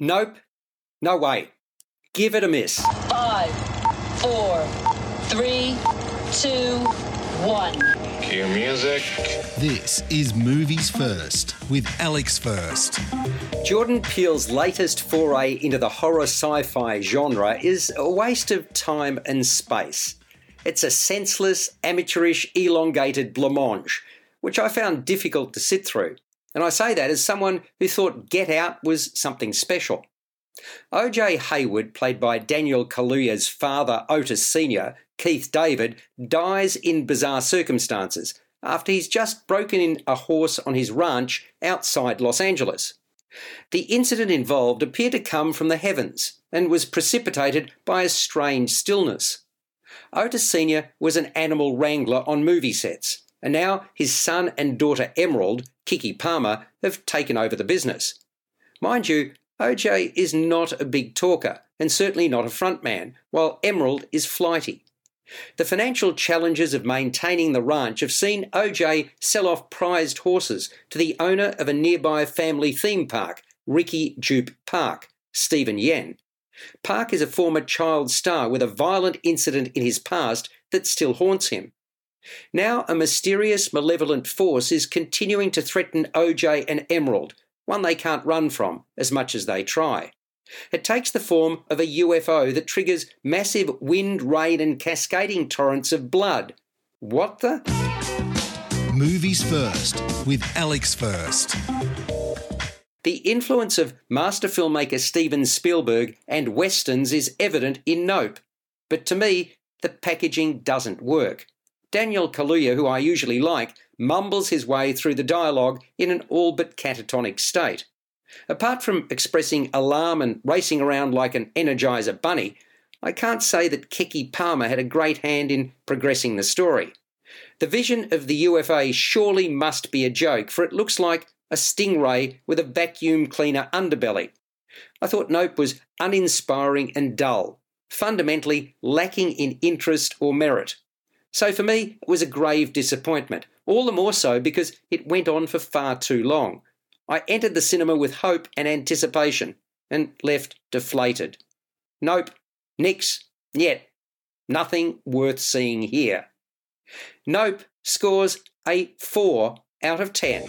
Nope. No way. Give it a miss. Five, four, three, two, one. Cue music. This is Movies First with Alex First. Jordan Peele's latest foray into the horror sci fi genre is a waste of time and space. It's a senseless, amateurish, elongated blancmange, which I found difficult to sit through. And I say that as someone who thought Get Out was something special. O.J. Haywood, played by Daniel Kaluuya's father, Otis Sr., Keith David, dies in bizarre circumstances after he's just broken in a horse on his ranch outside Los Angeles. The incident involved appeared to come from the heavens and was precipitated by a strange stillness. Otis Sr. was an animal wrangler on movie sets, and now his son and daughter Emerald, Keke Palmer, have taken over the business. Mind you, OJ is not a big talker and certainly not a frontman, while Emerald is flighty. The financial challenges of maintaining the ranch have seen OJ sell off prized horses to the owner of a nearby family theme park, Ricky Jupe Park, Steven Yeun. Park is a former child star with a violent incident in his past that still haunts him. Now, a mysterious, malevolent force is continuing to threaten OJ and Emerald, one they can't run from as much as they try. It takes the form of a UFO that triggers massive wind, rain, and cascading torrents of blood. What the? Movies First with Alex First. The influence of master filmmaker Steven Spielberg and westerns is evident in Nope, but to me, the packaging doesn't work. Daniel Kaluuya, who I usually like, mumbles his way through the dialogue in an all but catatonic state. Apart from expressing alarm and racing around like an Energizer bunny, I can't say that Keke Palmer had a great hand in progressing the story. The vision of the UFA surely must be a joke, for it looks like a stingray with a vacuum cleaner underbelly. I thought Nope was uninspiring and dull, fundamentally lacking in interest or merit. So for me, it was a grave disappointment, all the more so because it went on for far too long. I entered the cinema with hope and anticipation and left deflated. Nope, nix, yet, nothing worth seeing here. Nope scores a 4 out of 10.